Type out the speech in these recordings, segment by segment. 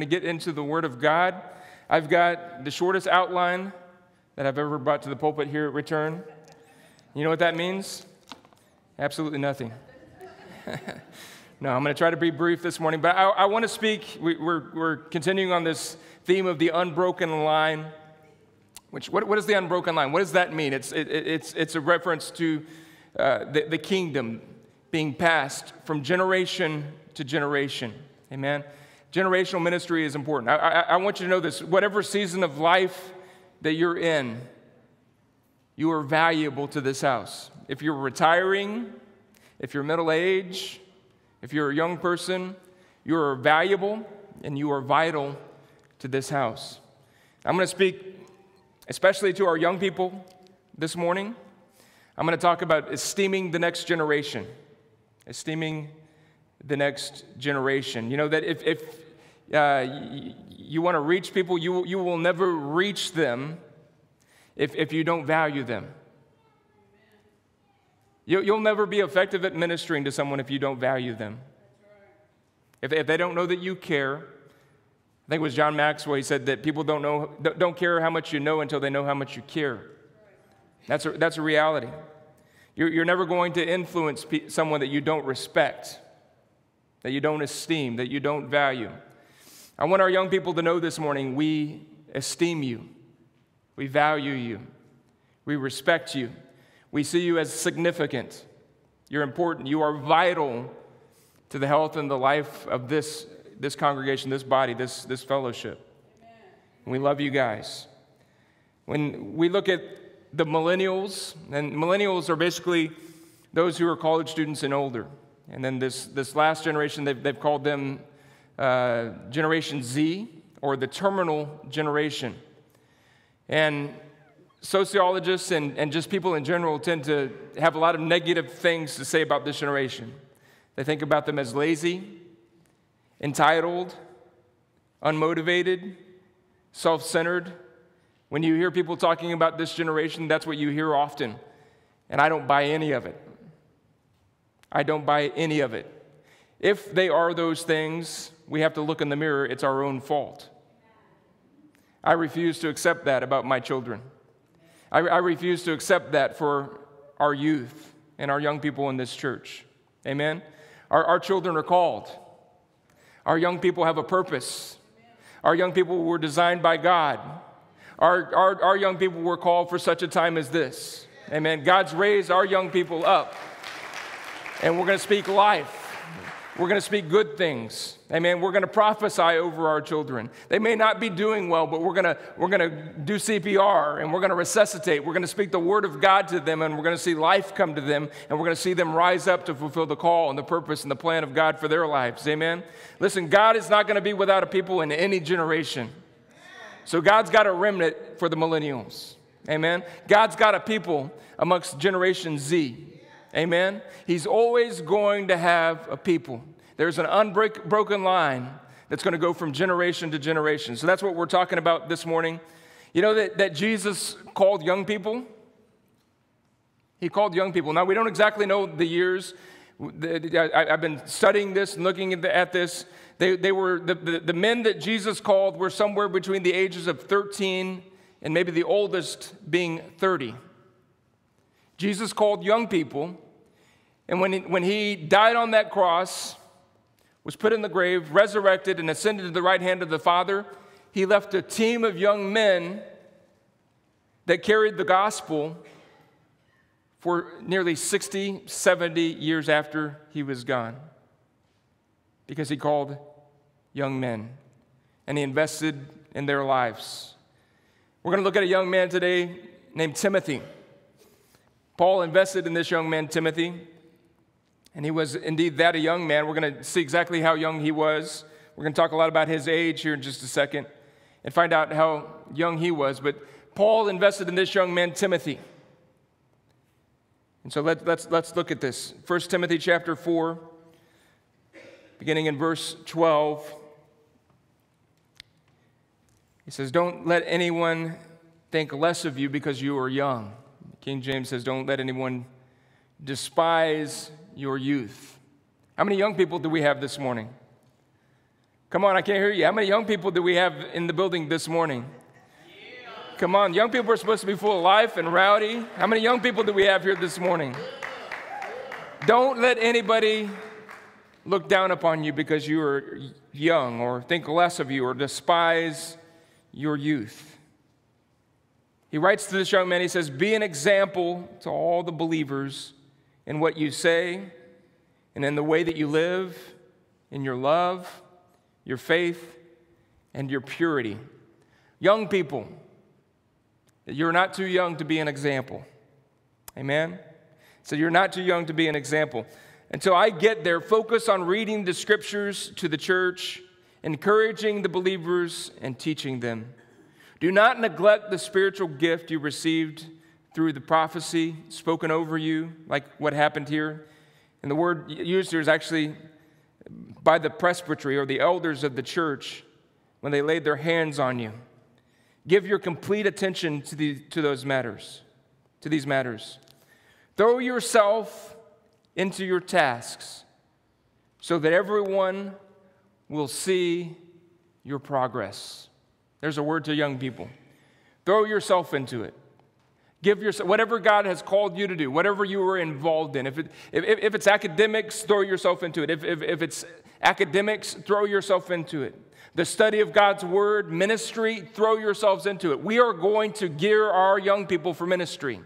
to get into the Word of God. I've got the shortest outline that I've ever brought to the pulpit here at Return. You know what that means? Absolutely nothing. no, I'm going to try to be brief this morning, but I, I want to speak. We, we're, we're continuing on this theme of the unbroken line. Which, what, what is the unbroken line? What does that mean? It's, it, it's, it's a reference to uh, the, the kingdom being passed from generation to generation. Amen. Generational ministry is important. I, I, I want you to know this whatever season of life that you're in, you are valuable to this house. If you're retiring, if you're middle age, if you're a young person, you are valuable and you are vital to this house. I'm going to speak especially to our young people this morning. I'm going to talk about esteeming the next generation. Esteeming the next generation. You know, that if, if uh, you, you want to reach people, you, you will never reach them if, if you don't value them. You, you'll never be effective at ministering to someone if you don't value them. If, if they don't know that you care, I think it was John Maxwell, he said that people don't, know, don't care how much you know until they know how much you care. That's a, that's a reality. You're, you're never going to influence someone that you don't respect that you don't esteem, that you don't value. I want our young people to know this morning we esteem you, we value you, we respect you, we see you as significant. You're important, you are vital to the health and the life of this, this congregation, this body, this, this fellowship. We love you guys. When we look at the millennials, and millennials are basically those who are college students and older. And then this, this last generation, they've, they've called them uh, Generation Z or the terminal generation. And sociologists and, and just people in general tend to have a lot of negative things to say about this generation. They think about them as lazy, entitled, unmotivated, self centered. When you hear people talking about this generation, that's what you hear often. And I don't buy any of it. I don't buy any of it. If they are those things, we have to look in the mirror. It's our own fault. I refuse to accept that about my children. I, I, refuse to accept that for our youth and our young people in this church. Amen? Our, our children are called. Our young people have a purpose. Our young people were designed by God. Our, our, our young people were called for such a time as this. Amen. God's raised our young people up and we're going to speak life. We're going to speak good things. Amen. We're going to prophesy over our children. They may not be doing well, but we're going to, we're going to do CPR and we're going to resuscitate. We're going to speak the word of God to them and we're going to see life come to them and we're going to see them rise up to fulfill the call and the purpose and the plan of God for their lives. Amen. Listen, God is not going to be without a people in any generation. So God's got a remnant for the millennials. Amen. God's got a people amongst Generation Z. Amen? He's always going to have a people. There's an unbroken line that's going to go from generation to generation. So that's what we're talking about this morning. You know that, that Jesus called young people? He called young people. Now, we don't exactly know the years. I've been studying this and looking at this. They, they were, the, the, the men that Jesus called were somewhere between the ages of 13 and maybe the oldest being 30. Jesus called young people, and when he, when he died on that cross, was put in the grave, resurrected, and ascended to the right hand of the Father, he left a team of young men that carried the gospel for nearly 60, 70 years after he was gone. Because he called young men and he invested in their lives. We're going to look at a young man today named Timothy. Paul invested in this young man, Timothy, and he was indeed that a young man. We're going to see exactly how young he was. We're going to talk a lot about his age here in just a second and find out how young he was. But Paul invested in this young man, Timothy. And so let, us let's, let's look at this. 1 Timothy chapter 4, beginning in verse 12. He says, Don't let anyone think less of you because you are young. King James says, Don't let anyone despise your youth. How many young people do we have this morning? Come on, I can't hear you. How many young people do we have in the building this morning? Come on, young people are supposed to be full of life and rowdy. How many young people do we have here this morning? Don't let anybody look down upon you because you are young or think less of you or despise your youth. He writes to this young man, he says, Be an example to all the believers in what you say and in the way that you live, in your love, your faith, and your purity. Young people, you're not too young to be an example. Amen? So you're not too young to be an example. Until I get there, focus on reading the scriptures to the church, encouraging the believers, and teaching them. Do not neglect the spiritual gift you received through the prophecy spoken over you, like what happened here. And the word used here is actually by the presbytery or the elders of the church when they laid their hands on you. Give your complete attention to, the, to those matters, to these matters. Throw yourself into your tasks so that everyone will see your progress. There's a word to young people. Throw yourself into it. Give yourself, whatever God has called you to do, whatever you are involved in. If, it, if, if it's academics, throw yourself into it. If, if, if it's academics, throw yourself into it. The study of God's word, ministry, throw yourselves into it. We are going to gear our young people for ministry.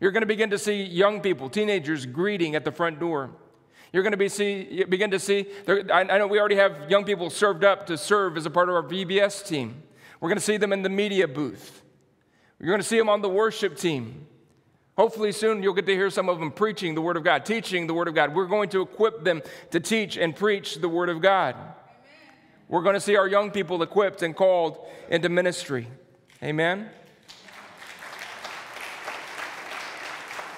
You're going to begin to see young people, teenagers, greeting at the front door. You're going to be see, begin to see, I know we already have young people served up to serve as a part of our VBS team. We're going to see them in the media booth. You're going to see them on the worship team. Hopefully, soon you'll get to hear some of them preaching the Word of God, teaching the Word of God. We're going to equip them to teach and preach the Word of God. Amen. We're going to see our young people equipped and called into ministry. Amen.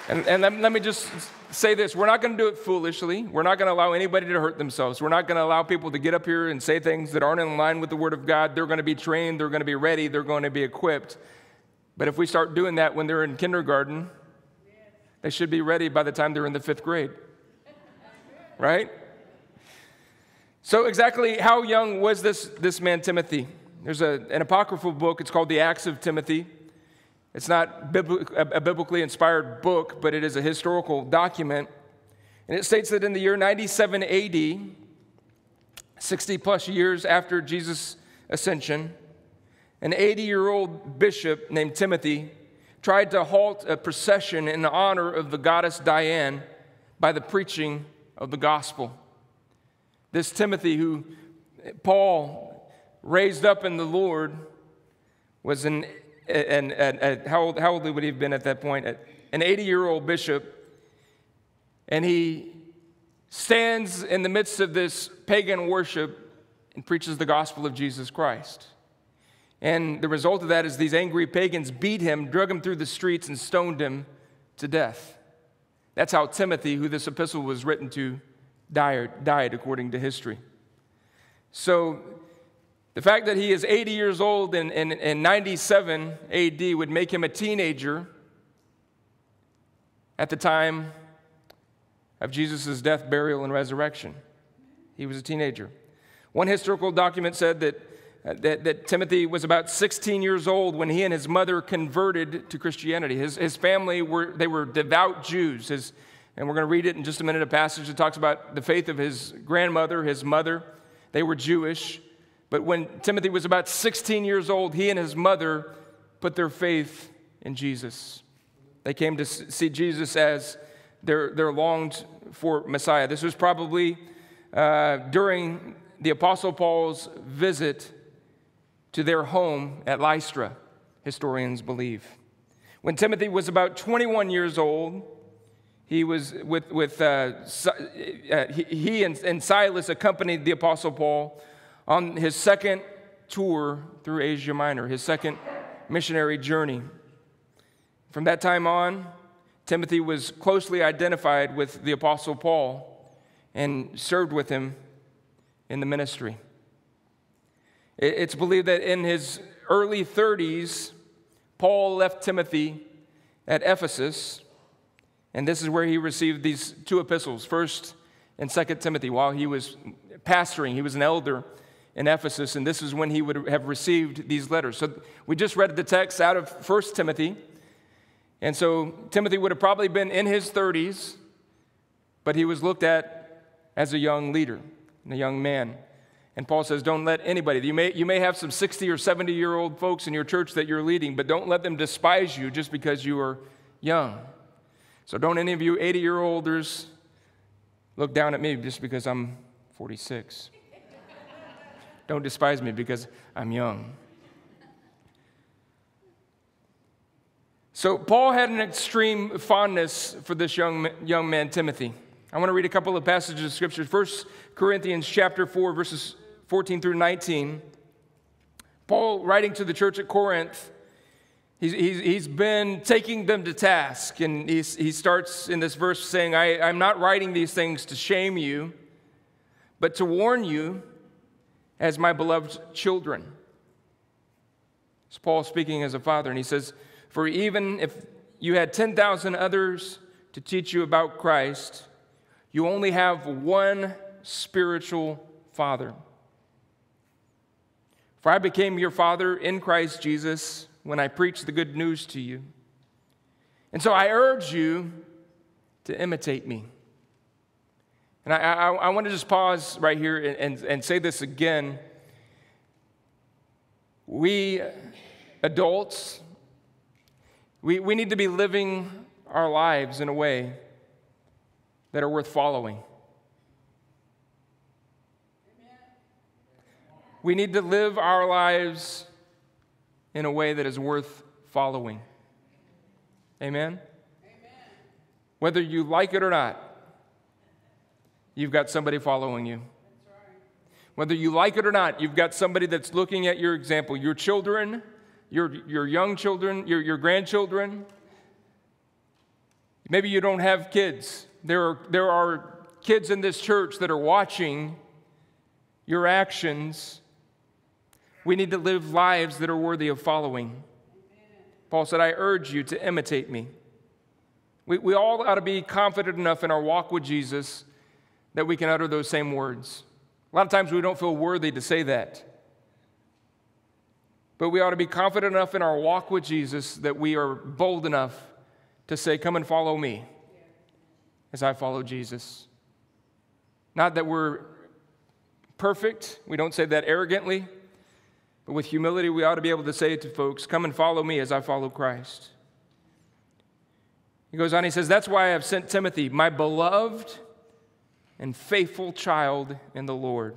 And, and let, let me just say this we're not going to do it foolishly. We're not going to allow anybody to hurt themselves. We're not going to allow people to get up here and say things that aren't in line with the Word of God. They're going to be trained, they're going to be ready, they're going to be equipped. But if we start doing that when they're in kindergarten, they should be ready by the time they're in the fifth grade. Right? So, exactly how young was this, this man, Timothy? There's a, an apocryphal book, it's called The Acts of Timothy. It's not a biblically inspired book, but it is a historical document. And it states that in the year 97 AD, 60 plus years after Jesus' ascension, an 80 year old bishop named Timothy tried to halt a procession in honor of the goddess Diana by the preaching of the gospel. This Timothy, who eh, Paul raised up in the Lord, was an and, how, old, how old would he have been at that point? An 80 year old bishop. And he stands in the midst of this pagan worship and preaches the gospel of Jesus Christ. And the result of that is these angry pagans beat him, drug him through the streets, and stoned him to death. That's how Timothy, who this epistle was written to, died, died according to history. So the fact that he is 80 years old in, in, in 97 AD would make him a teenager at the time of Jesus' death, burial, and resurrection. He was a teenager. One historical document said that, uh, that, that, Timothy was about 16 years old when he and his mother converted to Christianity. His, his family were, they were devout Jews. His, and we're going to read it in just a minute, a passage that talks about the faith of his grandmother, his mother. They were Jewish. But when Timothy was about 16 years old, he and his mother put their faith in Jesus. They came to see Jesus as their, their longed for Messiah. This was probably uh, during the Apostle Paul's visit to their home at Lystra, historians believe. When Timothy was about 21 years old, he was with, with uh, uh, he, he and, and Silas accompanied the Apostle Paul on his second tour through Asia Minor, his second missionary journey. From that time on, Timothy was closely identified with the Apostle Paul and served with him in the ministry. It's believed that in his early 30s, Paul left Timothy at Ephesus, and this is where he received these two epistles, 1st and 2nd Timothy, while he was pastoring. He was an elder in Ephesus, and this is when he would have received these letters. So we just read the text out of 1 Timothy. And so Timothy would have probably been in his 30s, but he was looked at as a young leader and a young man. And Paul says, Don't let anybody, you may, you may have some 60 or 70 year old folks in your church that you're leading, but don't let them despise you just because you are young. So don't any of you 80 year olders look down at me just because I'm 46. Don't despise me because I'm young. So Paul had an extreme fondness for this young, young man, Timothy. I want to read a couple of passages of scripture. First Corinthians chapter 4, verses 14 through 19. Paul, writing to the church at Corinth, he's, he's, he's been taking them to task. And he's, he starts in this verse saying, I, I'm not writing these things to shame you, but to warn you as my beloved children. It's Paul speaking as a father, and he says, For even if you had 10,000 others to teach you about Christ, you only have one spiritual father. For I became your father in Christ Jesus when I preached the good news to you. And so I urge you to imitate me. And I, I, I want to just pause right here and, and, and say this again. We adults, we, we need to be living our lives in a way that are worth following. We need to live our lives in a way that is worth following. Amen? Amen? Whether you like it or not, you've got somebody following you. Whether you like it or not, you've got somebody that's looking at your example. Your children, your, your young children, your, your grandchildren. Maybe you don't have kids. There are, there are kids in this church that are watching your actions we need to live lives that are worthy of following. Paul said, I urge you to imitate me. We, we all ought to be confident enough in our walk with Jesus that we can utter those same words. A lot of times we don't feel worthy to say that. But we ought to be confident enough in our walk with Jesus that we are bold enough to say, Come and follow me as I follow Jesus. Not that we're perfect, we don't say that arrogantly. But with humility, we ought to be able to say it to folks, Come and follow me as I follow Christ. He goes on, he says, That's why I have sent Timothy, my beloved and faithful child in the Lord.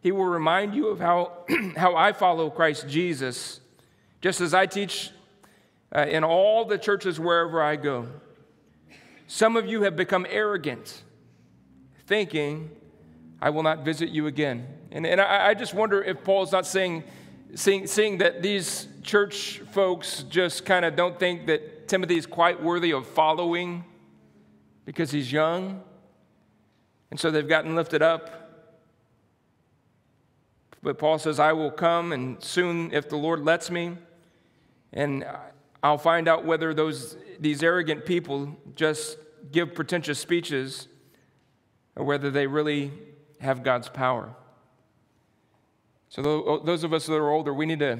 He will remind you of how, how I follow Christ Jesus, just as I teach uh, in all the churches wherever I go. Some of you have become arrogant, thinking I will not visit you again. And, and I, I just wonder if Paul's not saying, seeing, seeing that these church folks just kind of don't think that Timothy is quite worthy of following because he's young. And so they've gotten lifted up. But Paul says, I will come, and soon, if the Lord lets me, and I'll find out whether those, these arrogant people just give pretentious speeches or whether they really have God's power. So, oh, those of us that are older, we need to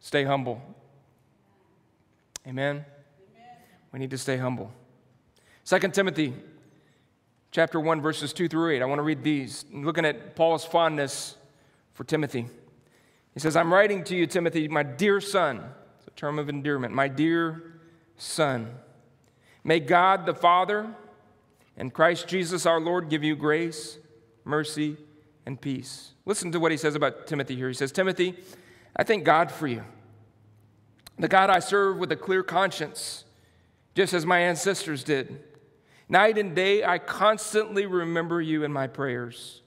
stay humble. Amen? Amen? We need to stay humble. 2 Timothy chapter 1, verses 2 through 8. I want to read these. I'm looking at Paul's fondness for Timothy. He says, I'm writing to you, Timothy, my dear son. It's a term of endearment. My dear son. May God the Father and Christ Jesus our Lord give you grace mercy, and peace. Listen to what he says about Timothy here. He says, Timothy, I thank God for you. The God I serve with a clear conscience, just as my ancestors did. Night and day, I constantly remember you in my prayers.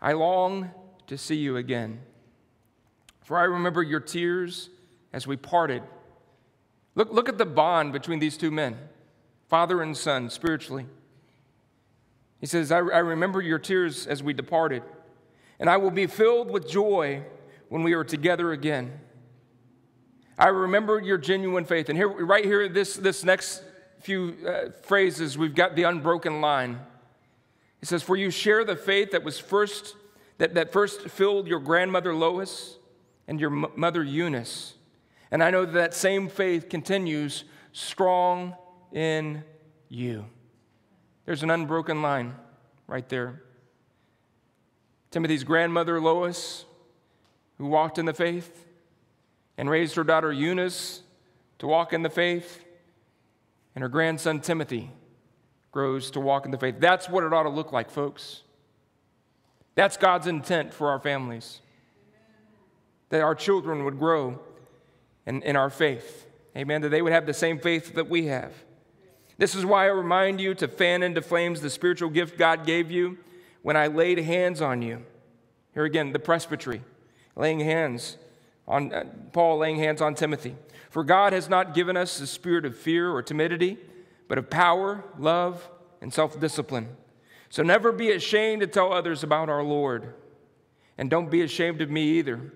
I long to see you again. For I remember your tears as we parted. Look, look at the bond between these two men, father and son, spiritually. He says, I, I remember your tears as we departed, and I will be filled with joy when we are together again. I remember your genuine faith. And here, right here, this, this next few uh, phrases, we've got the unbroken line. It says, For you share the faith that was first that, that first filled your grandmother Lois and your mother Eunice. And I know that that same faith continues strong in you. There's an unbroken line right there. Timothy's grandmother Lois, who walked in the faith and raised her daughter Eunice to walk in the faith, and her grandson Timothy grows to walk in the faith. That's what it ought to look like, folks. That's God's intent for our families. That our children would grow in, in our faith. Amen. That they would have the same faith that we have. This is why I remind you to fan into flames the spiritual gift God gave you when I laid hands on you. Here again, the presbytery, laying hands on uh, Paul, laying hands on Timothy. For God has not given us the spirit of fear or timidity, but of power, love, and self discipline. So never be ashamed to tell others about our Lord. And don't be ashamed of me either,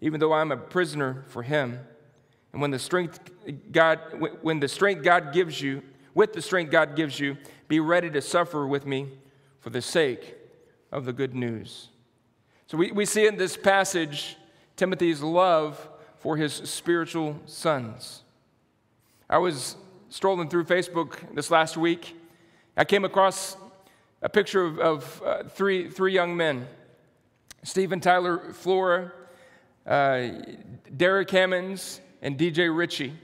even though I'm a prisoner for him. And when the strength God when the strength God gives you, with the strength God gives you, be ready to suffer with me for the sake of the good news. So we, we see in this passage Timothy's love for his spiritual sons. I was strolling through Facebook this last week. I came across a picture of, of uh, three, three young men Stephen Tyler Flora, uh, Derek Hammonds, and DJ Ritchie.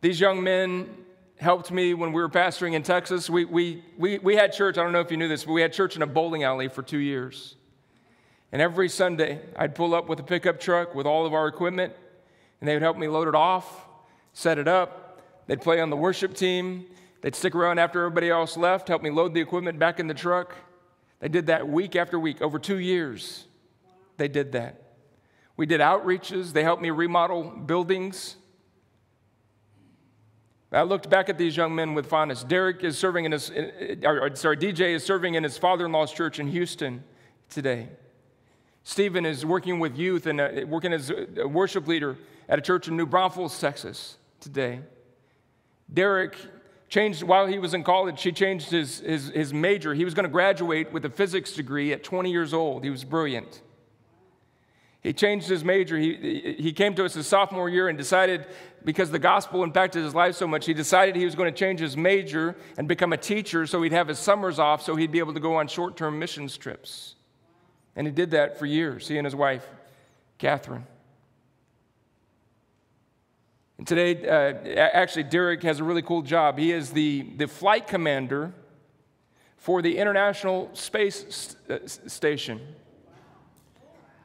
These young men helped me when we were pastoring in Texas. We, we, we, we had church, I don't know if you knew this, but we had church in a bowling alley for two years. And every Sunday, I'd pull up with a pickup truck with all of our equipment, and they would help me load it off, set it up. They'd play on the worship team. They'd stick around after everybody else left, help me load the equipment back in the truck. They did that week after week, over two years. They did that. We did outreaches. They helped me remodel buildings. I looked back at these young men with fondness. Derek is serving in his, uh, uh, sorry, DJ is serving in his father in law's church in Houston today. Stephen is working with youth and uh, working as a worship leader at a church in New Braunfels, Texas today. Derek changed, while he was in college, he changed his, his, his major. He was going to graduate with a physics degree at 20 years old. He was brilliant. He changed his major. He, he came to us his sophomore year and decided, because the gospel impacted his life so much, he decided he was going to change his major and become a teacher so he'd have his summers off so he'd be able to go on short term missions trips. And he did that for years, he and his wife, Catherine. And today, uh, actually, Derek has a really cool job. He is the, the flight commander for the International Space uh, Station.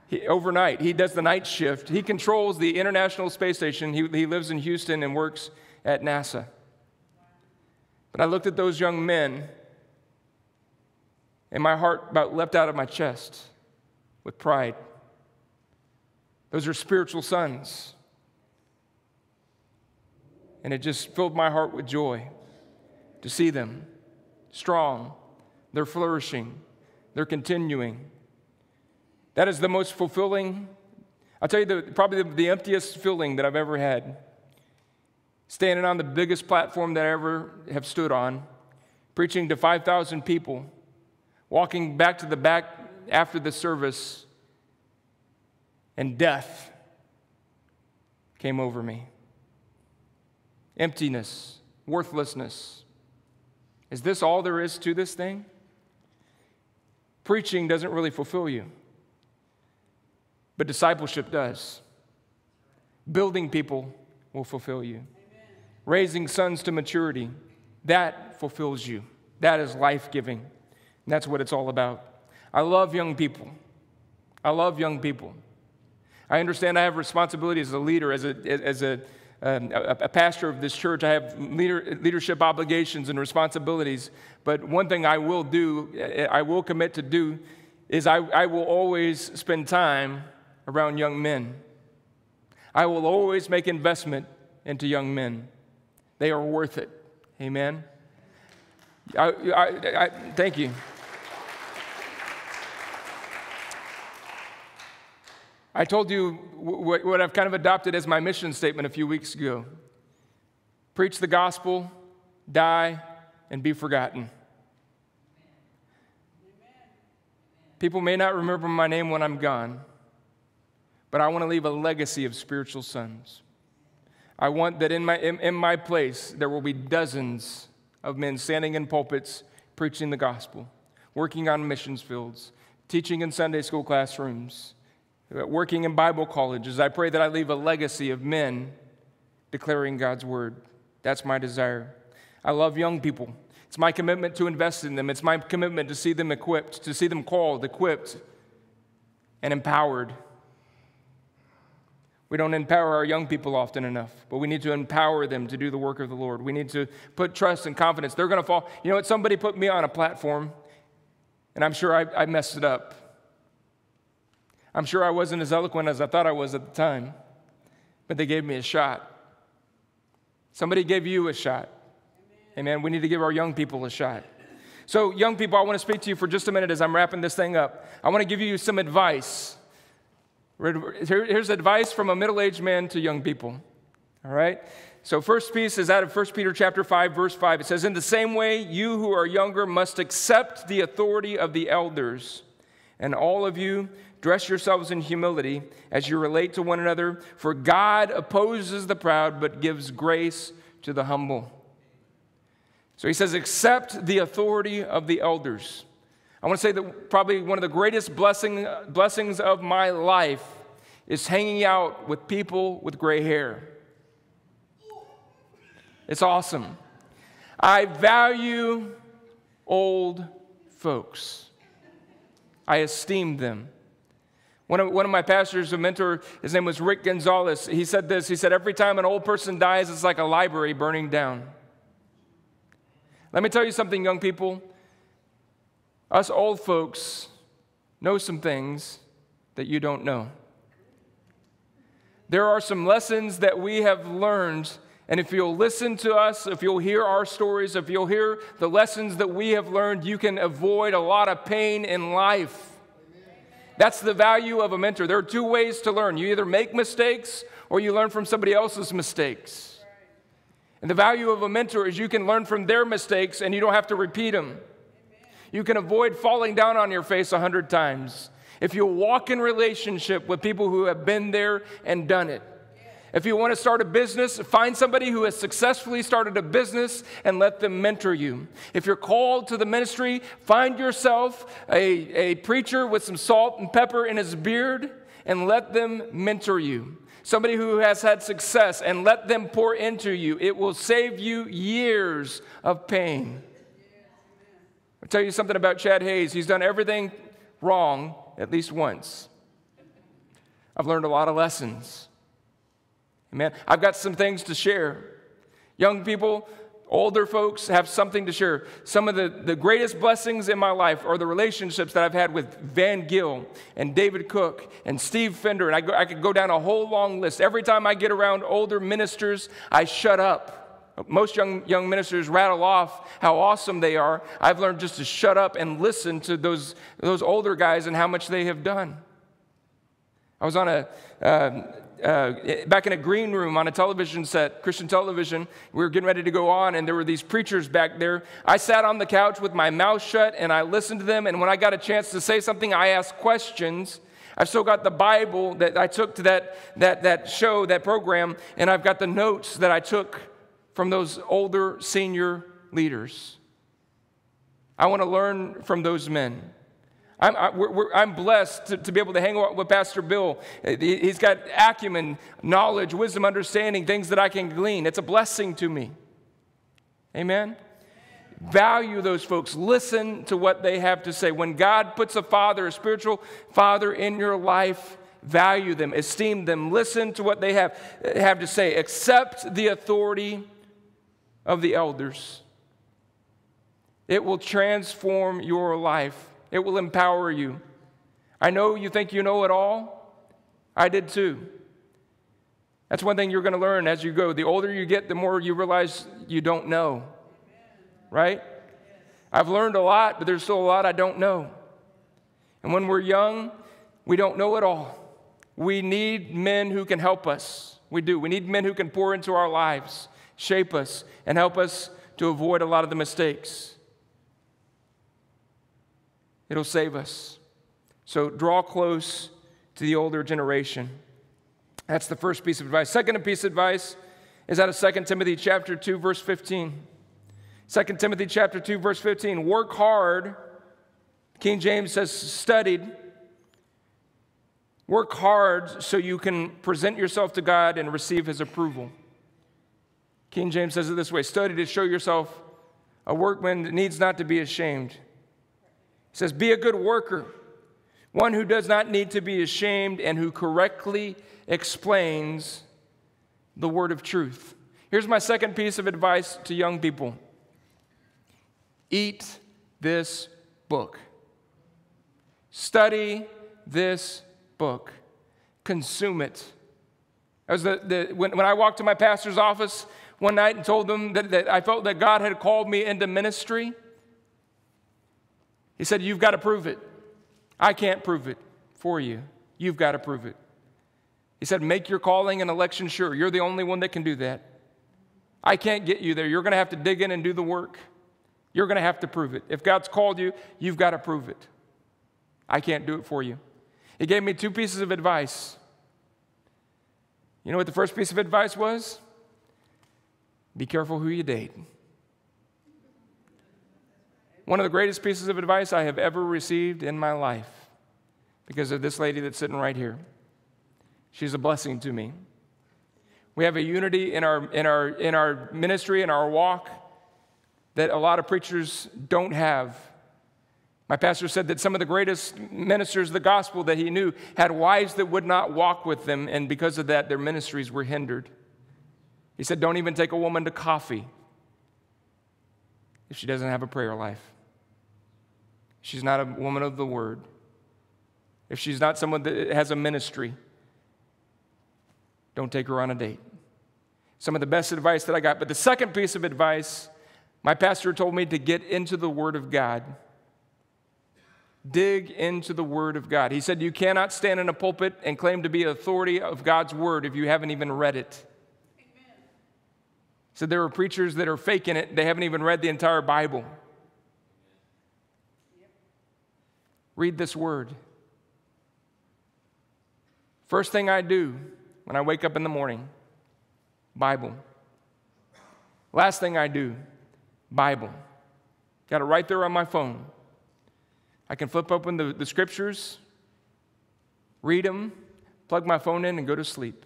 He, overnight, he does the night shift. He controls the International Space Station. He, he lives in Houston and works at NASA. But I looked at those young men, and my heart about leapt out of my chest with pride. Those are spiritual sons. And it just filled my heart with joy to see them strong. They're flourishing. They're continuing. That is the most fulfilling, I'll tell you, the, probably the, the emptiest feeling that I've ever had. Standing on the biggest platform that I ever have stood on, preaching to 5,000 people, walking back to the back after the service, and death came over me emptiness, worthlessness. Is this all there is to this thing? Preaching doesn't really fulfill you, but discipleship does. Building people will fulfill you. Amen. Raising sons to maturity, that fulfills you. That is life giving. That's what it's all about. I love young people. I love young people. I understand I have responsibility as a leader, as a, as a um, a, pastor of this church. I have leader, leadership obligations and responsibilities. But one thing I will do, I will commit to do, is I, I will always spend time around young men. I will always make investment into young men. They are worth it. Amen. I, I, I, thank you. I told you what I've kind of adopted as my mission statement a few weeks ago preach the gospel, die, and be forgotten. People may not remember my name when I'm gone, but I want to leave a legacy of spiritual sons. I want that in my, in, in my place there will be dozens of men standing in pulpits preaching the gospel, working on missions fields, teaching in Sunday school classrooms, working in Bible colleges. I pray that I leave a legacy of men declaring God's word. That's my desire. I love young people. It's my commitment to invest in them. It's my commitment to see them equipped, to see them called, equipped, and empowered. We don't empower our young people often enough, but we need to empower them to do the work of the Lord. We need to put trust and confidence. They're going to fall. You know what? Somebody put me on a platform, and I'm sure I, I messed it up. I'm sure I wasn't as eloquent as I thought I was at the time, but they gave me a shot. Somebody gave you a shot. Amen. We need to give our young people a shot. So, young people, I want to speak to you for just a minute as I'm wrapping this thing up. I want to give you some advice. Here's advice from a middle aged man to young people. All right? So, first piece is out of 1 Peter chapter 5, verse 5. It says, In the same way, you who are younger must accept the authority of the elders, and all of you dress yourselves in humility as you relate to one another, for God opposes the proud but gives grace to the humble. So he says, accept the authority of the elders. I want to say that probably one of the greatest blessing, blessings of my life is hanging out with people with gray hair. It's awesome. I value old folks, I esteem them. One of, one of my pastors, a mentor, his name was Rick Gonzalez. He said this He said, Every time an old person dies, it's like a library burning down. Let me tell you something, young people. Us old folks know some things that you don't know. There are some lessons that we have learned, and if you'll listen to us, if you'll hear our stories, if you'll hear the lessons that we have learned, you can avoid a lot of pain in life. That's the value of a mentor. There are two ways to learn you either make mistakes or you learn from somebody else's mistakes. And the value of a mentor is you can learn from their mistakes and you don't have to repeat them. You can avoid falling down on your face a hundred times. If you walk in relationship with people who have been there and done it. If you want to start a business, find somebody who has successfully started a business and let them mentor you. If you're called to the ministry, find yourself a, a preacher with some salt and pepper in his beard and let them mentor you somebody who has had success, and let them pour into you. It will save you years of pain. I'll tell you something about Chad Hayes. He's done everything wrong at least once. I've learned a lot of lessons. Amen. I've got some things to share. Young people, older folks have something to share. Some of the, the greatest blessings in my life are the relationships that I've had with Van Gill and David Cook and Steve Fender. And I, go, I could go down a whole long list. Every time I get around older ministers, I shut up. Most young, young ministers rattle off how awesome they are. I've learned just to shut up and listen to those, those older guys and how much they have done. I was on a, uh, uh, back in a green room on a television set, Christian television. We were getting ready to go on, and there were these preachers back there. I sat on the couch with my mouth shut and I listened to them. And when I got a chance to say something, I asked questions. I've still got the Bible that I took to that, that, that show, that program, and I've got the notes that I took from those older senior leaders. I want to learn from those men. I'm, I, am blessed to, to, be able to hang out with Pastor Bill. Uh, he's got acumen, knowledge, wisdom, understanding, things that I can glean. It's a blessing to me. Amen? Value those folks. Listen to what they have to say. When God puts a father, a spiritual father in your life, value them, esteem them, listen to what they have, uh, have to say. Accept the authority of the elders. It will transform your life. It will empower you. I know you think you know it all. I did too. That's one thing you're going to learn as you go. The older you get, the more you realize you don't know. Right? I've learned a lot, but there's still a lot I don't know. And when we're young, we don't know it all. We need men who can help us. We do. We need men who can pour into our lives, shape us, and help us to avoid a lot of the mistakes. It'll save us. So draw close to the older generation. That's the first piece of advice. Second piece of advice is out of 2 Timothy chapter 2 verse 15. 2 Timothy chapter 2 verse 15. Work hard. King James says studied. Work hard so you can present yourself to God and receive his approval. King James says it this way study to show yourself a workman that needs not to be ashamed. Says, Be a good worker, one who does not need to be ashamed and who correctly explains the word of truth. Here's my second piece of advice to young people eat this book, study this book, consume it. As the, the, when, when I walked to my pastor's office one night and told them that, that I felt that God had called me into ministry, he said, You've got to prove it. I can't prove it for you. You've got to prove it. He said, Make your calling and election sure. You're the only one that can do that. I can't get you there. You're going to have to dig in and do the work. You're going to have to prove it. If God's called you, you've got to prove it. I can't do it for you. He gave me two pieces of advice. You know what the first piece of advice was? Be careful who you date. One of the greatest pieces of advice I have ever received in my life because of this lady that's sitting right here. She's a blessing to me. We have a unity in our, in our, in our ministry, in our walk, that a lot of preachers don't have. My pastor said that some of the greatest ministers of the gospel that he knew had wives that would not walk with them, and because of that, their ministries were hindered. He said, Don't even take a woman to coffee if she doesn't have a prayer life. She's not a woman of the word. If she's not someone that has a ministry, don't take her on a date. Some of the best advice that I got. But the second piece of advice, my pastor told me to get into the Word of God. Dig into the Word of God. He said, You cannot stand in a pulpit and claim to be authority of God's Word if you haven't even read it. Amen. So there are preachers that are faking it, they haven't even read the entire Bible. Read this word. First thing I do when I wake up in the morning, Bible. Last thing I do, Bible. Got it right there on my phone. I can flip open the, the scriptures, read them, plug my phone in, and go to sleep.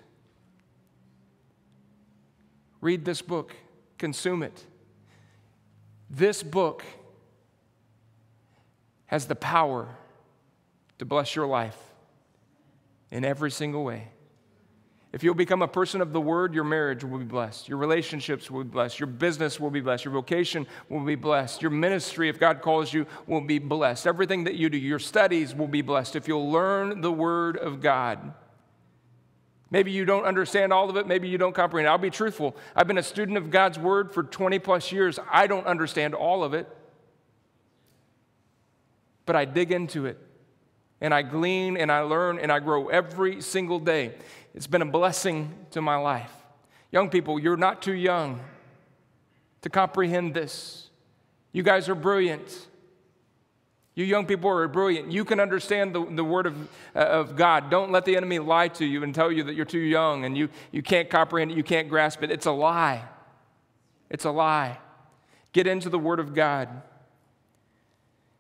Read this book, consume it. This book has the power to bless your life in every single way. If you'll become a person of the word, your marriage will be blessed. Your relationships will be blessed. Your business will be blessed. Your vocation will be blessed. Your ministry, if God calls you, will be blessed. Everything that you do, your studies will be blessed if you'll learn the word of God. Maybe you don't understand all of it. Maybe you don't comprehend. I'll be truthful. I've been a student of God's word for 20 plus years. I don't understand all of it. But I dig into it and I glean and I learn and I grow every single day. It's been a blessing to my life. Young people, you're not too young to comprehend this. You guys are brilliant. You young people are brilliant. You can understand the, the word of, uh, of God. Don't let the enemy lie to you and tell you that you're too young and you, you can't comprehend it, you can't grasp it. It's a lie. It's a lie. Get into the word of God.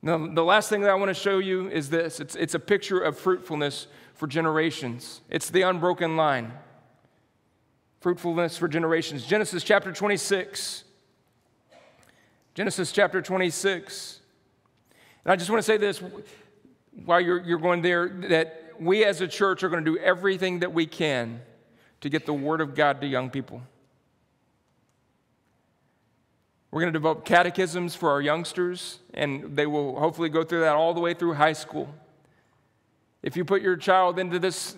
Now, the last thing that I want to show you is this it's, it's a picture of fruitfulness for generations. It's the unbroken line. Fruitfulness for generations. Genesis chapter 26. Genesis chapter 26. And I just want to say this while you're, you're going there that we as a church are going to do everything that we can to get the Word of God to young people. We're going to develop catechisms for our youngsters, and they will hopefully go through that all the way through high school. If you put your child into this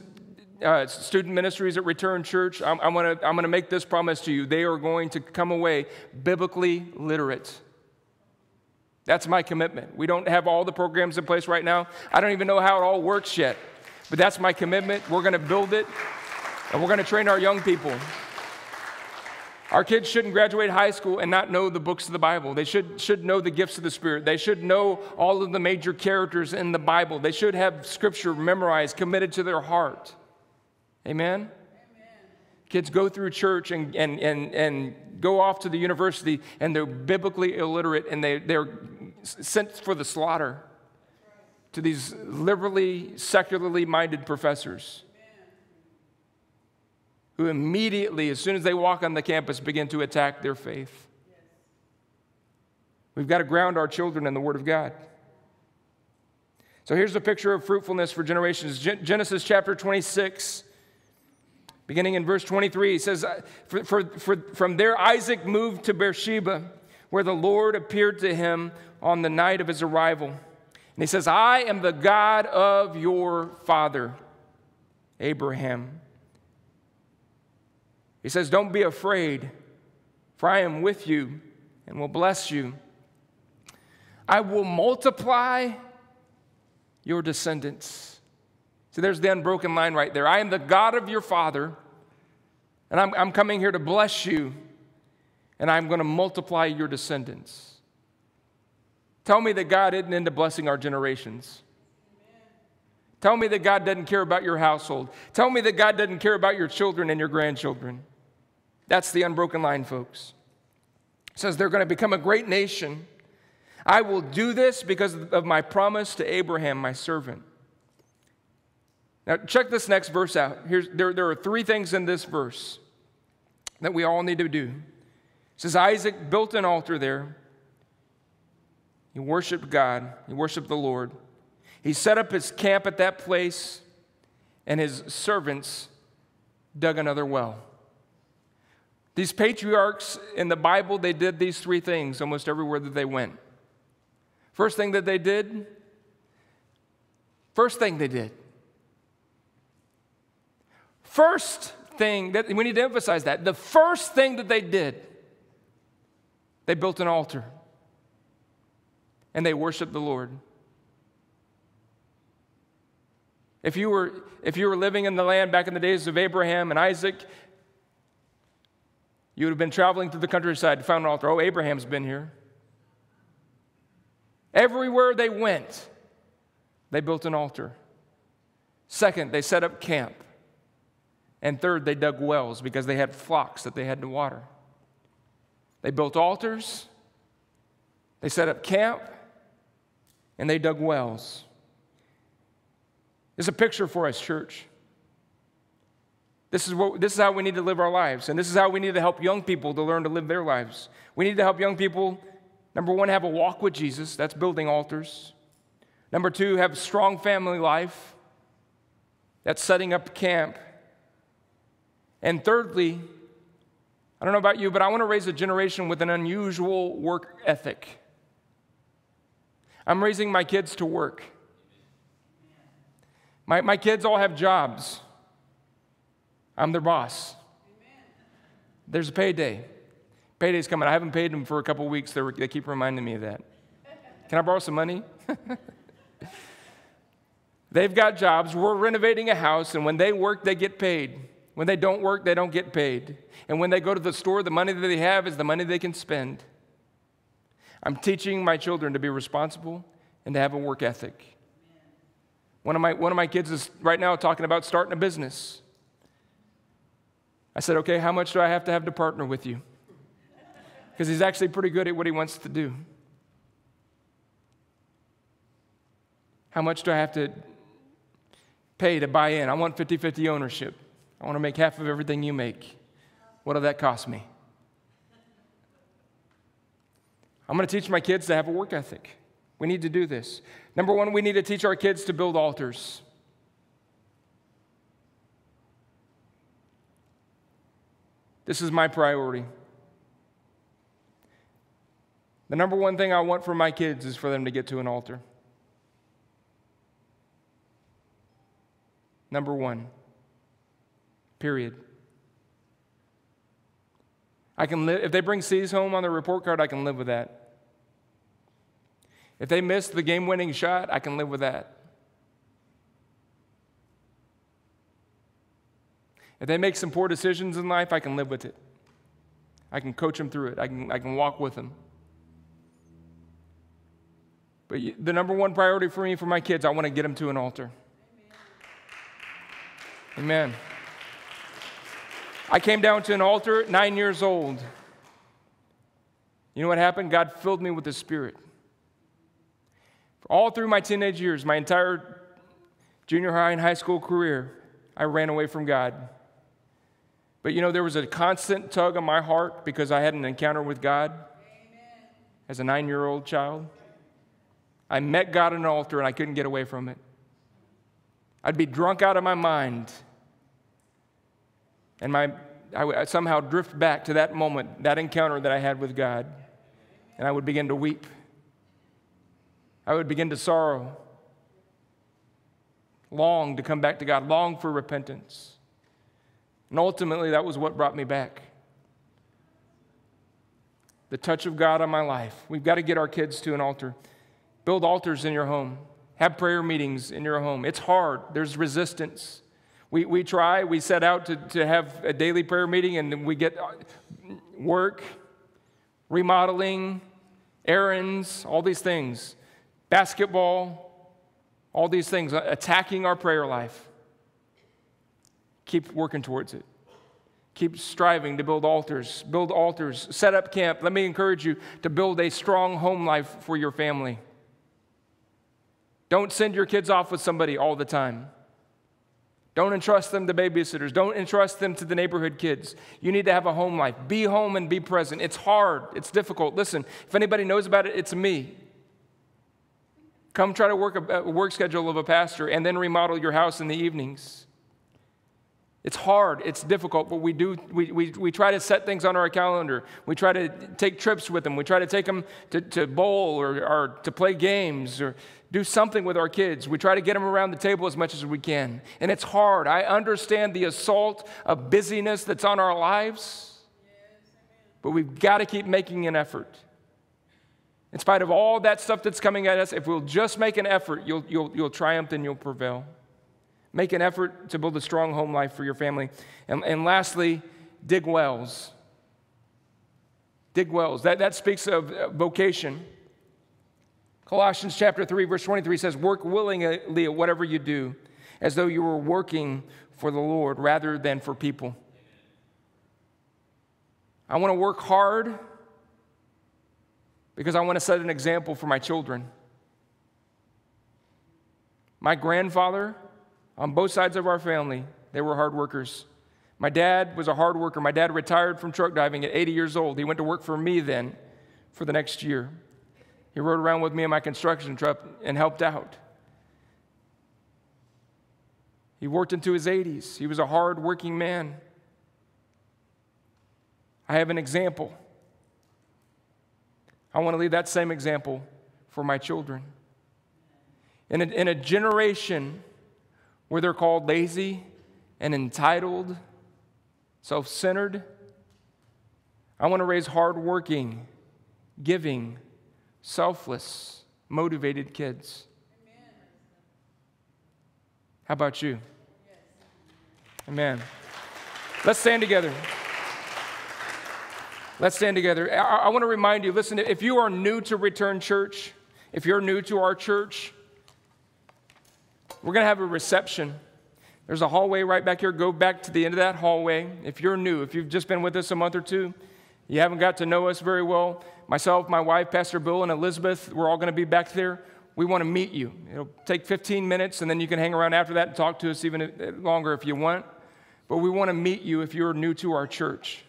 uh, student ministries at Return Church, I'm, I'm going to make this promise to you. They are going to come away biblically literate. That's my commitment. We don't have all the programs in place right now. I don't even know how it all works yet. But that's my commitment. We're going to build it, and we're going to train our young people. Our kids shouldn't graduate high school and not know the books of the Bible. They should, should know the gifts of the Spirit. They should know all of the major characters in the Bible. They should have Scripture memorized, committed to their heart. Amen? Amen. Kids go through church and, and, and, and go off to the university and they're biblically illiterate and they, they're sent for the slaughter to these liberally, secularly minded professors who immediately, as soon as they walk on the campus, begin to attack their faith. We've got to ground our children in the Word of God. So here's a picture of fruitfulness for generations. Genesis chapter 26, beginning in verse 23, says, uh, for, for, for, From there Isaac moved to Beersheba, where the Lord appeared to him on the night of his arrival. And he says, I am the God of your father, Abraham. He says, Don't be afraid, for I am with you and will bless you. I will multiply your descendants. See, there's the unbroken line right there. I am the God of your father, and I'm, I'm coming here to bless you, and I'm going to multiply your descendants. Tell me that God isn't into blessing our generations. Tell me that God doesn't care about your household. Tell me that God doesn't care about your children and your grandchildren. That's the unbroken line, folks. It says they're going to become a great nation. I will do this because of my promise to Abraham, my servant. Now, check this next verse out. Here's, there, there are three things in this verse that we all need to do. It says Isaac built an altar there. He worshiped God, he worshiped the Lord. He set up his camp at that place, and his servants dug another well. These patriarchs in the Bible, they did these three things almost everywhere that they went. First thing that they did, first thing they did, first thing that we need to emphasize that the first thing that they did, they built an altar and they worshiped the Lord. If you were, if you were living in the land back in the days of Abraham and Isaac, you would have been traveling through the countryside to find an altar. Oh, Abraham's been here. Everywhere they went, they built an altar. Second, they set up camp. And third, they dug wells because they had flocks that they had to water. They built altars, they set up camp, and they dug wells. It's a picture for us, church. This is, what, this is how we need to live our lives. And this is how we need to help young people to learn to live their lives. We need to help young people, number one, have a walk with Jesus. That's building altars. Number two, have a strong family life. That's setting up camp. And thirdly, I don't know about you, but I want to raise a generation with an unusual work ethic. I'm raising my kids to work. My, my kids all have jobs. I'm their boss. There's a payday. Payday's coming. I haven't paid them for a couple weeks. They're, they keep reminding me of that. Can I borrow some money? They've got jobs. We're renovating a house, and when they work, they get paid. When they don't work, they don't get paid. And when they go to the store, the money that they have is the money they can spend. I'm teaching my children to be responsible and to have a work ethic. One of my, one of my kids is right now talking about starting a business. I said, okay, how much do I have to have to partner with you? Because he's actually pretty good at what he wants to do. How much do I have to pay to buy in? I want 50 50 ownership. I want to make half of everything you make. What'll that cost me? I'm going to teach my kids to have a work ethic. We need to do this. Number one, we need to teach our kids to build altars. This is my priority. The number one thing I want for my kids is for them to get to an altar. Number one. Period. I can live, if they bring C's home on their report card, I can live with that. If they miss the game winning shot, I can live with that. If they make some poor decisions in life, I can live with it. I can coach them through it, I can, I can walk with them. But the number one priority for me, for my kids, I want to get them to an altar. Amen. Amen. I came down to an altar at nine years old. You know what happened? God filled me with the Spirit. All through my teenage years, my entire junior high and high school career, I ran away from God. But you know, there was a constant tug on my heart because I had an encounter with God Amen. as a nine year old child. I met God at an altar and I couldn't get away from it. I'd be drunk out of my mind. And my, I would somehow drift back to that moment, that encounter that I had with God. And I would begin to weep. I would begin to sorrow, long to come back to God, long for repentance. And ultimately, that was what brought me back. The touch of God on my life. We've got to get our kids to an altar. Build altars in your home. Have prayer meetings in your home. It's hard, there's resistance. We, we try, we set out to, to have a daily prayer meeting, and we get uh, work, remodeling, errands, all these things, basketball, all these things, uh, attacking our prayer life. Keep working towards it. Keep striving to build altars, build altars, set up camp. Let me encourage you to build a strong home life for your family. Don't send your kids off with somebody all the time. Don't entrust them to babysitters. Don't entrust them to the neighborhood kids. You need to have a home life. Be home and be present. It's hard, it's difficult. Listen, if anybody knows about it, it's me. Come try to work a work schedule of a pastor and then remodel your house in the evenings. It's hard, it's difficult, but we do we, we, we try to set things on our calendar. We try to take trips with them. We try to take them to, to bowl or, or to play games or do something with our kids. We try to get them around the table as much as we can. And it's hard. I understand the assault of busyness that's on our lives, but we've got to keep making an effort. In spite of all that stuff that's coming at us, if we'll just make an effort, you'll, you'll, you'll triumph and you'll prevail. Make an effort to build a strong home life for your family. And, and lastly, dig wells. Dig wells. That, that speaks of uh, vocation. Colossians chapter 3, verse 23 says, Work willingly at whatever you do, as though you were working for the Lord rather than for people. I want to work hard because I want to set an example for my children. My grandfather on both sides of our family, they were hard workers. My dad was a hard worker. My dad retired from truck driving at 80 years old. He went to work for me then for the next year. He rode around with me in my construction truck and helped out. He worked into his 80s. He was a hard working man. I have an example. I want to leave that same example for my children. In a, in a generation where they're called lazy and entitled, self centered. I want to raise hardworking, giving, selfless, motivated kids. How about you? Amen. Let's stand together. Let's stand together. I, I want to remind you listen, if you are new to Return Church, if you're new to our church, we're going to have a reception. There's a hallway right back here. Go back to the end of that hallway. If you're new, if you've just been with us a month or two, you haven't got to know us very well, myself, my wife, Pastor Bill, and Elizabeth, we're all going to be back there. We want to meet you. It'll take 15 minutes, and then you can hang around after that and talk to us even uh, longer if you want. But we want to meet you if you're new to our church.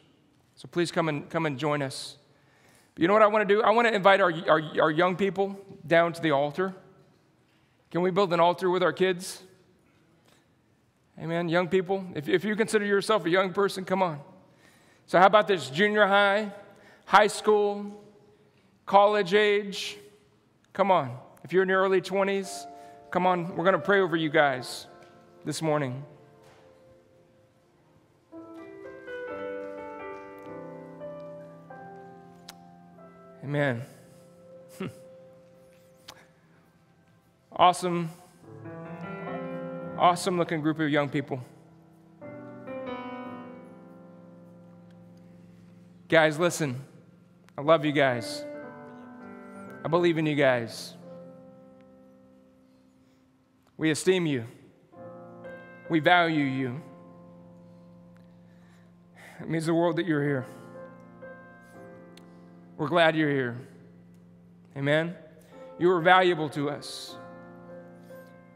So please come and, come and join us. But you know what I want to do? I want to invite our, our, our young people down to the altar. Can we build an altar with our kids? Amen. Young people, if, if you consider yourself a young person, come on. So, how about this junior high, high school, college age? Come on. If you're in your early 20s, come on. We're going to pray over you guys this morning. Amen. Awesome, awesome looking group of young people. Guys, listen. I love you guys. I believe in you guys. We esteem you. We value you. It means the world that you're here. We're glad you're here. Amen. You are valuable to us.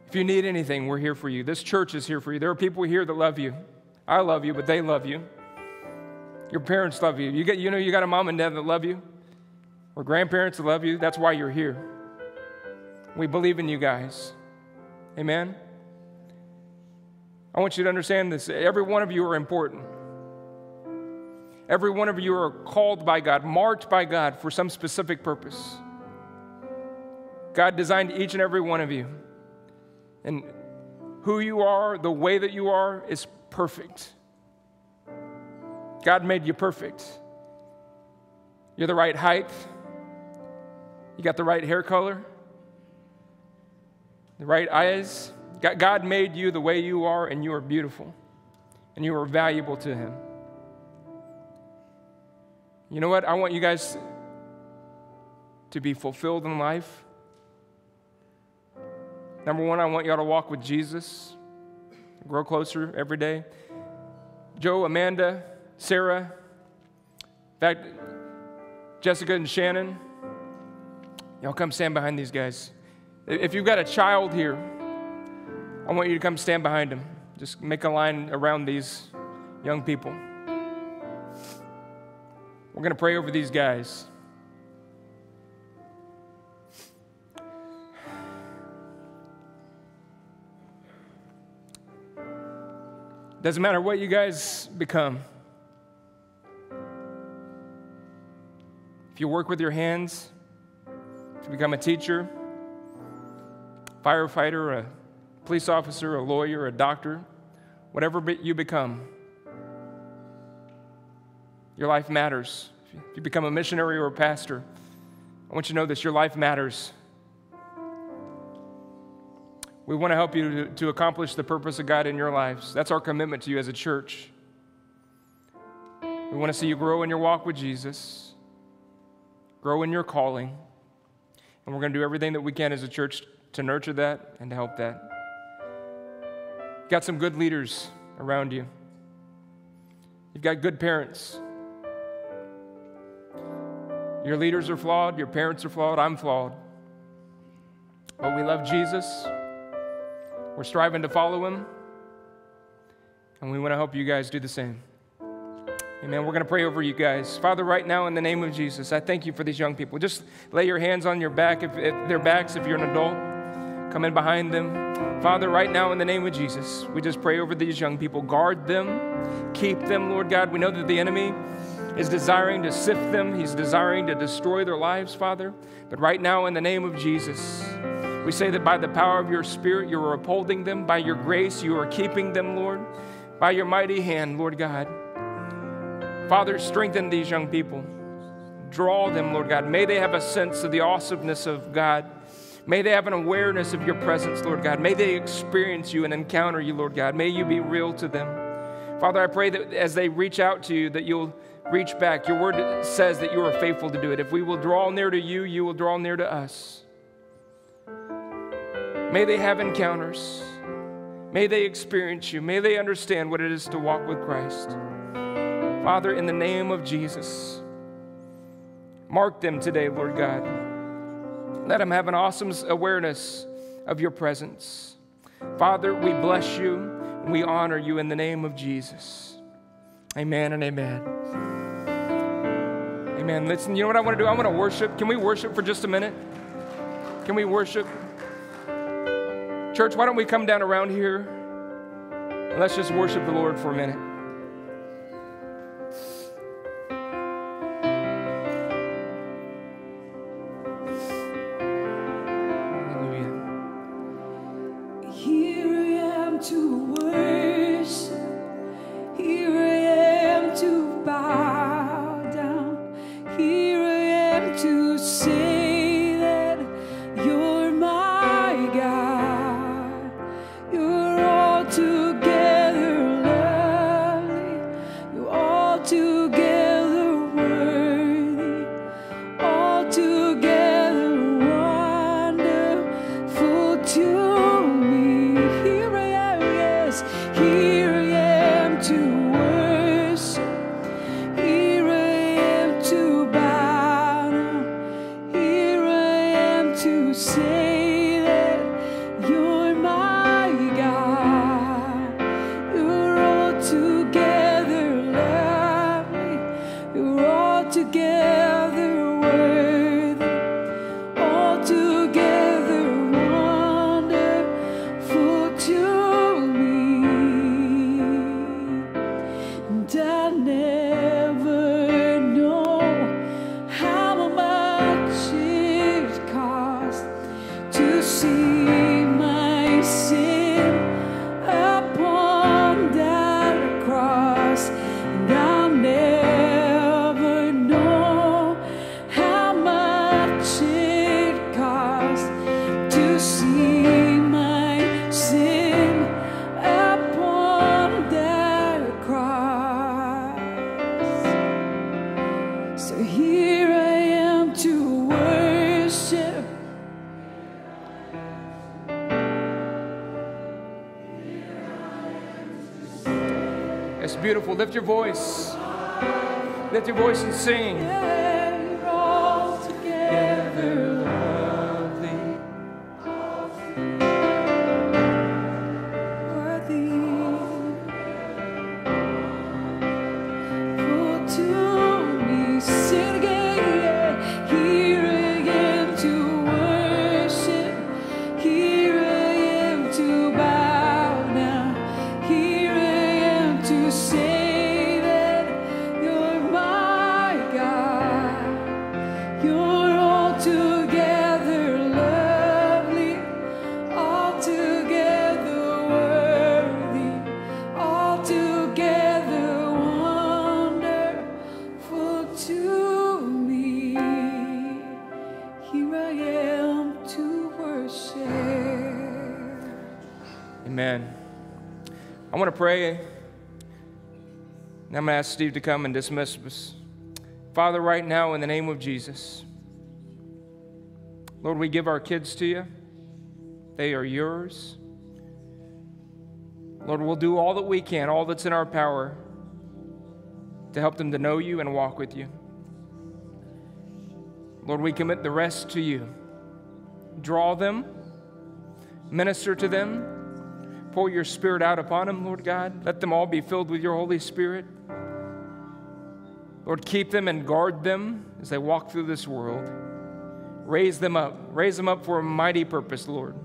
If you need anything, we're here for you. This church is here for you. There are people here that love you. I love you, but they love you. Your parents love you. You, get, you know you got a mom and dad that love you, or grandparents that love you. That's why you're here. We believe in you guys. Amen? I want you to understand this. Every one of you are important. Every one of you are called by God, marked by God for some specific purpose. God designed each and every one of you. And who you are, the way that you are, is perfect. God made you perfect. You're the right height. You got the right hair color, the right eyes. God made you the way you are, and you are beautiful, and you are valuable to Him. You know what? I want you guys to be fulfilled in life. Number one, I want y'all to walk with Jesus, grow closer every day. Joe, Amanda, Sarah, in fact, Jessica and Shannon, y'all come stand behind these guys. If you've got a child here, I want you to come stand behind them. Just make a line around these young people. We're going to pray over these guys. Doesn't matter what you guys become. If you work with your hands to become a teacher, firefighter, a police officer, a lawyer, a doctor, whatever you become, your life matters. If you become a missionary or a pastor, I want you to know this your life matters. We want to help you to, to, accomplish the purpose of God in your lives. That's our commitment to you as a church. We want to see you grow in your walk with Jesus, grow in your calling, and we're going to do everything that we can as a church to nurture that and to help that. You've got some good leaders around you. You've got good parents. Your leaders are flawed, your parents are flawed, I'm flawed. But we love Jesus. We're striving to follow him. And we want to help you guys do the same. Amen. We're going to pray over you guys. Father, right now, in the name of Jesus, I thank you for these young people. Just lay your hands on your back, if, if their backs, if you're an adult. Come in behind them. Father, right now, in the name of Jesus, we just pray over these young people. Guard them, keep them, Lord God. We know that the enemy is desiring to sift them, He's desiring to destroy their lives, Father. But right now, in the name of Jesus, we say that by the power of your Spirit, you are upholding them. By your grace, you are keeping them, Lord. By your mighty hand, Lord God. Father, strengthen these young people. Draw them, Lord God. May they have a sense of the awesomeness of God. May they have an awareness of your presence, Lord God. May they experience you and encounter you, Lord God. May you be real to them. Father, I pray that as they reach out to you, that you'll reach back. Your word says that you are faithful to do it. If we will draw near to you, you will draw near to us. May they have encounters. May they experience you. May they understand what it is to walk with Christ. Father, in the name of Jesus, mark them today, Lord God. Let them have an awesome awareness of your presence. Father, we bless you and we honor you in the name of Jesus. Amen and amen. Amen. Listen, you know what I want to do? I want to worship. Can we worship for just a minute? Can we worship? Church, why don't we come down around here and let's just worship the Lord for a minute. It's beautiful. Lift your voice. Lift your voice and sing. Ask Steve to come and dismiss us. Father, right now, in the name of Jesus, Lord, we give our kids to you. They are yours. Lord, we'll do all that we can, all that's in our power, to help them to know you and walk with you. Lord, we commit the rest to you. Draw them, minister to them, pour your spirit out upon them, Lord God. Let them all be filled with your Holy Spirit. Lord, keep them and guard them as they walk through this world. Raise them up. Raise them up for a mighty purpose, Lord.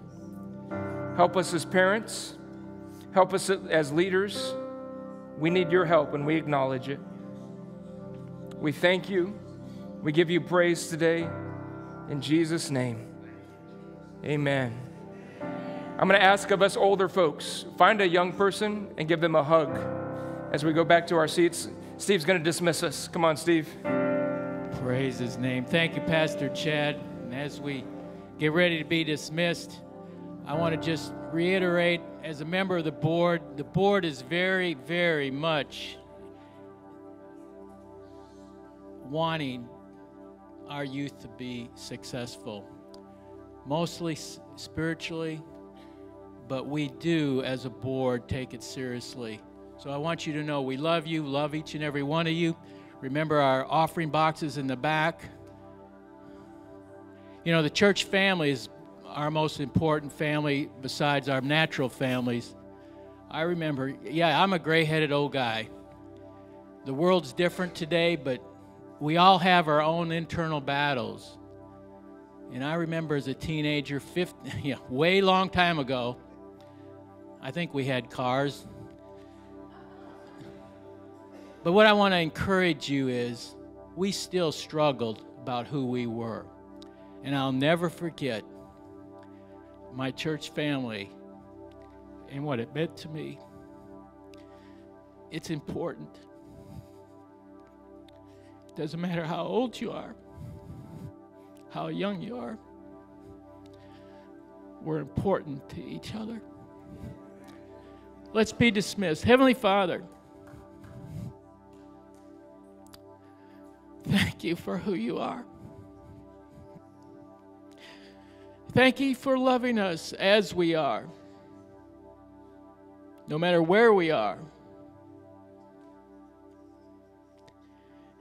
Help us as parents. Help us as leaders. We need your help and we acknowledge it. We thank you. We give you praise today. In Jesus' name, amen. I'm going to ask of us older folks find a young person and give them a hug as we go back to our seats. Steve's going to dismiss us. Come on, Steve. Praise his name. Thank you, Pastor Chad. And as we get ready to be dismissed, I want to just reiterate as a member of the board, the board is very, very much wanting our youth to be successful, mostly spiritually, but we do as a board take it seriously. So I want you to know we love you, love each and every one of you. Remember our offering boxes in the back. You know, the church family is our most important family besides our natural families. I remember, yeah, I'm a gray headed old guy. The world's different today, but we all have our own internal battles. And I remember as a teenager, 50, yeah, way long time ago, I think we had cars. But what I want to encourage you is we still struggled about who we were. And I'll never forget my church family and what it meant to me. It's important. It Doesn't matter how old you are, how young you are, we're important to each other. Let's be dismissed. Heavenly Father, you for who you are. Thank you for loving us as we are, no matter where we are.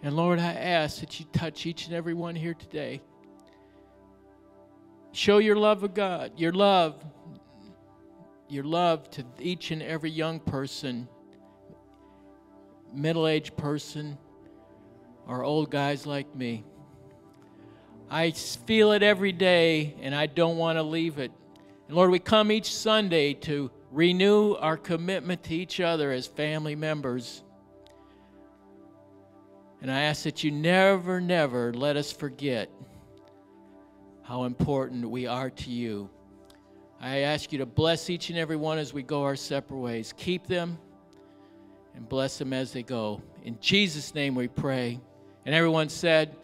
And Lord, I ask that you touch each and every one here today. Show your love of God, your love, your love to each and every young person, middle aged person, or old guys like me. I feel it every day, and I don't want to leave it. And Lord, we come each Sunday to renew our commitment to each other as family members. And I ask that you never, never let us forget how important we are to you. I ask you to bless each and every one as we go our separate ways. Keep them and bless them as they go. In Jesus' name we pray. And everyone said,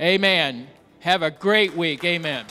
Amen. Have a great week. Amen.